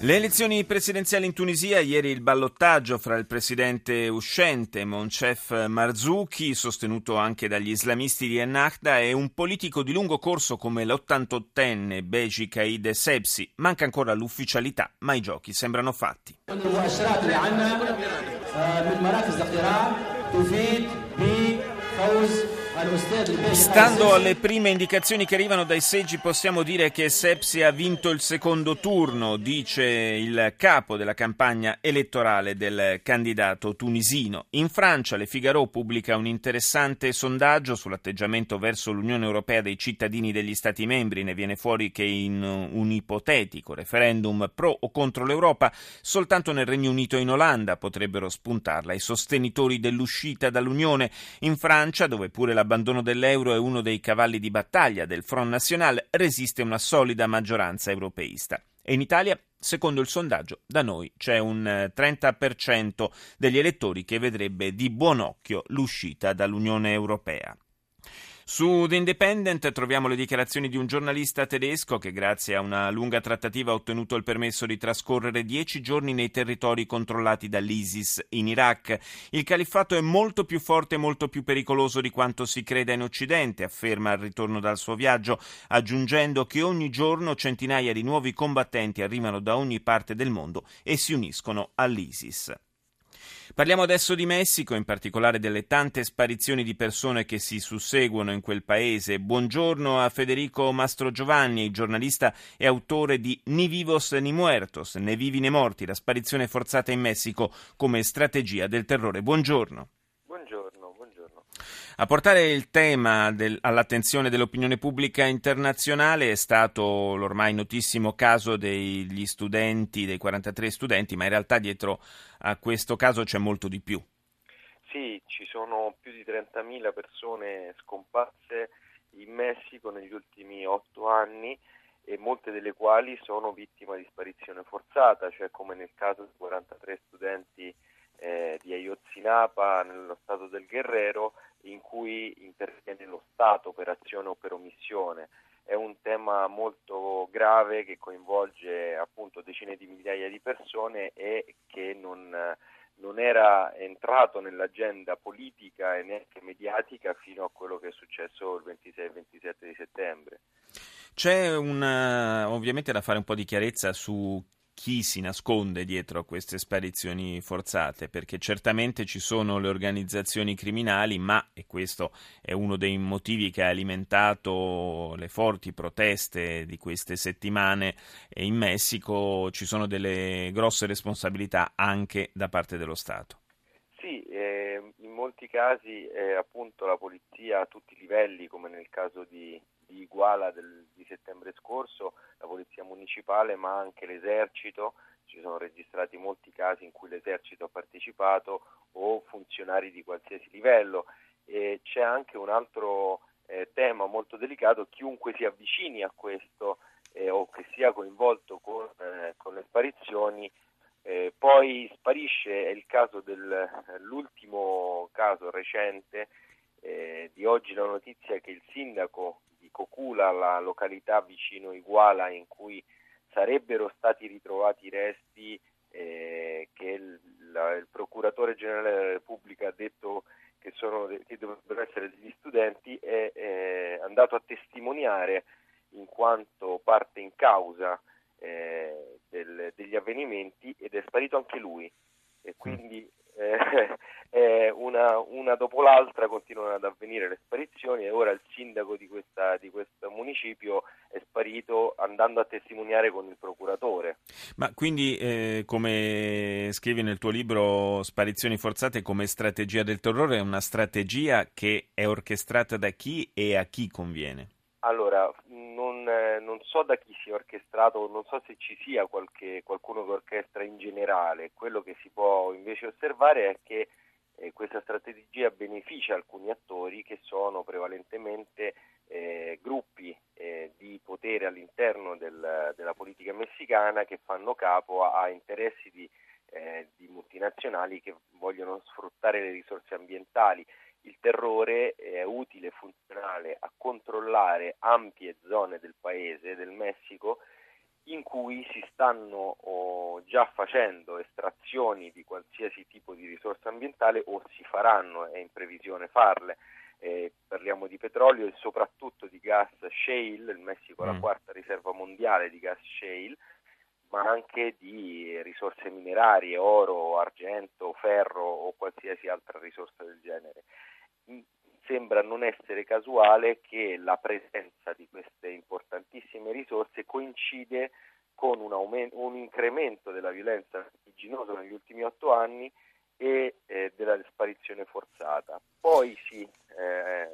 Le elezioni presidenziali in Tunisia, ieri il ballottaggio fra il presidente uscente Moncef Marzouki, sostenuto anche dagli islamisti di Ennahda, e un politico di lungo corso come l'88enne Beji Kaid Sebsi. Manca ancora l'ufficialità, ma i giochi sembrano fatti. Stando alle prime indicazioni che arrivano dai seggi possiamo dire che Sepsi ha vinto il secondo turno, dice il capo della campagna elettorale del candidato tunisino. In Francia Le Figaro pubblica un interessante sondaggio sull'atteggiamento verso l'Unione Europea dei cittadini degli Stati membri. Ne viene fuori che in un ipotetico referendum pro o contro l'Europa soltanto nel Regno Unito e in Olanda potrebbero spuntarla i sostenitori dell'uscita dall'Unione. In Francia, dove pure la l'abbandono dell'euro è uno dei cavalli di battaglia del Front National, resiste una solida maggioranza europeista. E in Italia, secondo il sondaggio, da noi c'è un 30% eh, degli elettori che vedrebbe di buon occhio l'uscita dall'Unione Europea. Su The Independent troviamo le dichiarazioni di un giornalista tedesco che grazie a una lunga trattativa ha ottenuto il permesso di trascorrere dieci giorni nei territori controllati dall'ISIS in Iraq. Il califfato è molto più forte e molto più pericoloso di quanto si creda in Occidente, afferma al ritorno dal suo viaggio, aggiungendo che ogni giorno centinaia di nuovi combattenti arrivano da ogni parte del mondo e si uniscono all'ISIS. Parliamo adesso di Messico, in particolare delle tante sparizioni di persone che si susseguono in quel paese. Buongiorno a Federico Mastrogiovanni, giornalista e autore di Ni vivos ni muertos, né vivi né morti, la sparizione forzata in Messico come strategia del terrore. Buongiorno. A portare il tema del, all'attenzione dell'opinione pubblica internazionale è stato l'ormai notissimo caso degli studenti, dei 43 studenti, ma in realtà dietro a questo caso c'è molto di più. Sì, ci sono più di 30.000 persone scomparse in Messico negli ultimi otto anni e molte delle quali sono vittime di sparizione forzata, cioè come nel caso di 43 studenti eh, di Ayotzinapa nello stato del Guerrero in cui interviene lo Stato per azione o per omissione. È un tema molto grave che coinvolge appunto decine di migliaia di persone e che non, non era entrato nell'agenda politica e neanche mediatica fino a quello che è successo il 26 e 27 di settembre. C'è una, ovviamente da fare un po' di chiarezza su chi si nasconde dietro a queste sparizioni forzate, perché certamente ci sono le organizzazioni criminali, ma, e questo è uno dei motivi che ha alimentato le forti proteste di queste settimane in Messico, ci sono delle grosse responsabilità anche da parte dello Stato. Sì, eh, in molti casi eh, appunto la polizia a tutti i livelli, come nel caso di, di Iguala del, di settembre scorso, la polizia municipale ma anche l'esercito, ci sono registrati molti casi in cui l'esercito ha partecipato o funzionari di qualsiasi livello. E c'è anche un altro eh, tema molto delicato, chiunque si avvicini a questo eh, o che sia coinvolto con, eh, con le sparizioni eh, poi sparisce, è il caso dell'ultimo caso recente eh, di oggi la notizia che il sindaco Cocula, la località vicino Iguala in cui sarebbero stati ritrovati i resti eh, che il, la, il, procuratore generale della Repubblica ha detto che, sono, che dovrebbero essere degli studenti, è, è, andato a testimoniare in quanto parte in causa eh, del, degli avvenimenti ed è sparito anche lui. E quindi eh, eh, una, una, dopo l'altra continuano ad avvenire le sparizioni e ora il sindaco di, questa, di, questo municipio è sparito andando a testimoniare con il procuratore. Ma quindi, eh, come scrivi nel tuo libro Sparizioni forzate come strategia del terrore, è una strategia che è orchestrata da chi e a chi conviene? Allora, non, non non so da chi sia orchestrato, non so se ci sia qualche, qualcuno che orchestra in generale, quello che si può invece osservare è che eh, questa strategia beneficia alcuni attori che sono prevalentemente eh, gruppi eh, di potere all'interno del, della politica messicana che fanno capo a, a interessi di, eh, di, multinazionali che vogliono sfruttare le risorse ambientali. Il terrore è utile e funzionale a controllare ampie zone del paese, del Messico, in cui si stanno oh, già facendo estrazioni di qualsiasi tipo di risorsa ambientale o si faranno, è in previsione farle. Eh, parliamo di petrolio e soprattutto di gas shale, il Messico è mm. la quarta riserva mondiale di gas shale, ma anche di risorse minerarie, oro, argento, ferro o qualsiasi altra risorsa del genere sembra non essere casuale che la presenza di queste importantissime risorse coincide con un, aumento, un incremento della violenza vertiginosa negli ultimi otto anni e eh, della sparizione forzata. Poi si eh,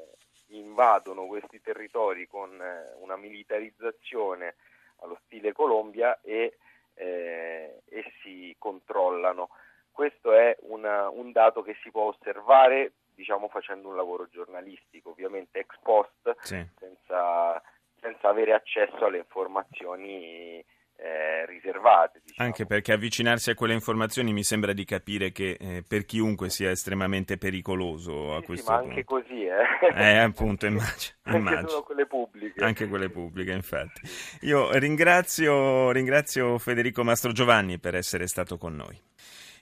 invadono questi territori con eh, una militarizzazione allo stile Colombia e, eh, e si controllano. Questo è una, un dato che si può osservare diciamo facendo un lavoro giornalistico, ovviamente ex post, sì. senza, senza, avere accesso alle informazioni eh, riservate. Diciamo. Anche perché avvicinarsi a quelle informazioni mi sembra di capire che eh, per chiunque sia estremamente pericoloso a sì, questo sì, ma punto. anche così, eh. Eh, appunto, immagino. immagino. Quelle pubbliche. Anche quelle pubbliche, infatti. Io ringrazio, ringrazio Federico Mastro Giovanni per essere stato con noi.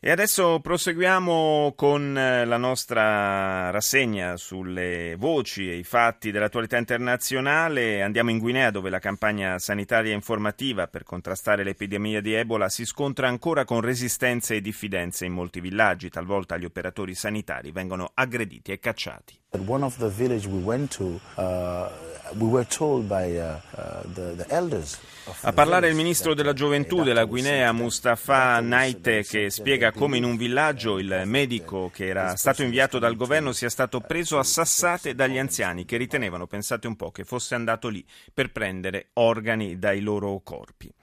E adesso proseguiamo con eh, la nostra rassegna sulle voci e i fatti dell'attualità internazionale. Andiamo in Guinea dove la campagna sanitaria informativa per contrastare l'epidemia di Ebola si scontra ancora con resistenze e diffidenze in molti villaggi. Talvolta gli operatori sanitari vengono aggrediti e cacciati. At one of the village we went to, uh, uh, uh, a parlare il ministro della gioventù della Guinea, Mustafa Naite, che spiega come in un villaggio il medico che era stato inviato dal governo sia stato preso a sassate dagli anziani che ritenevano, pensate un po', che fosse andato lì per prendere organi dai loro corpi.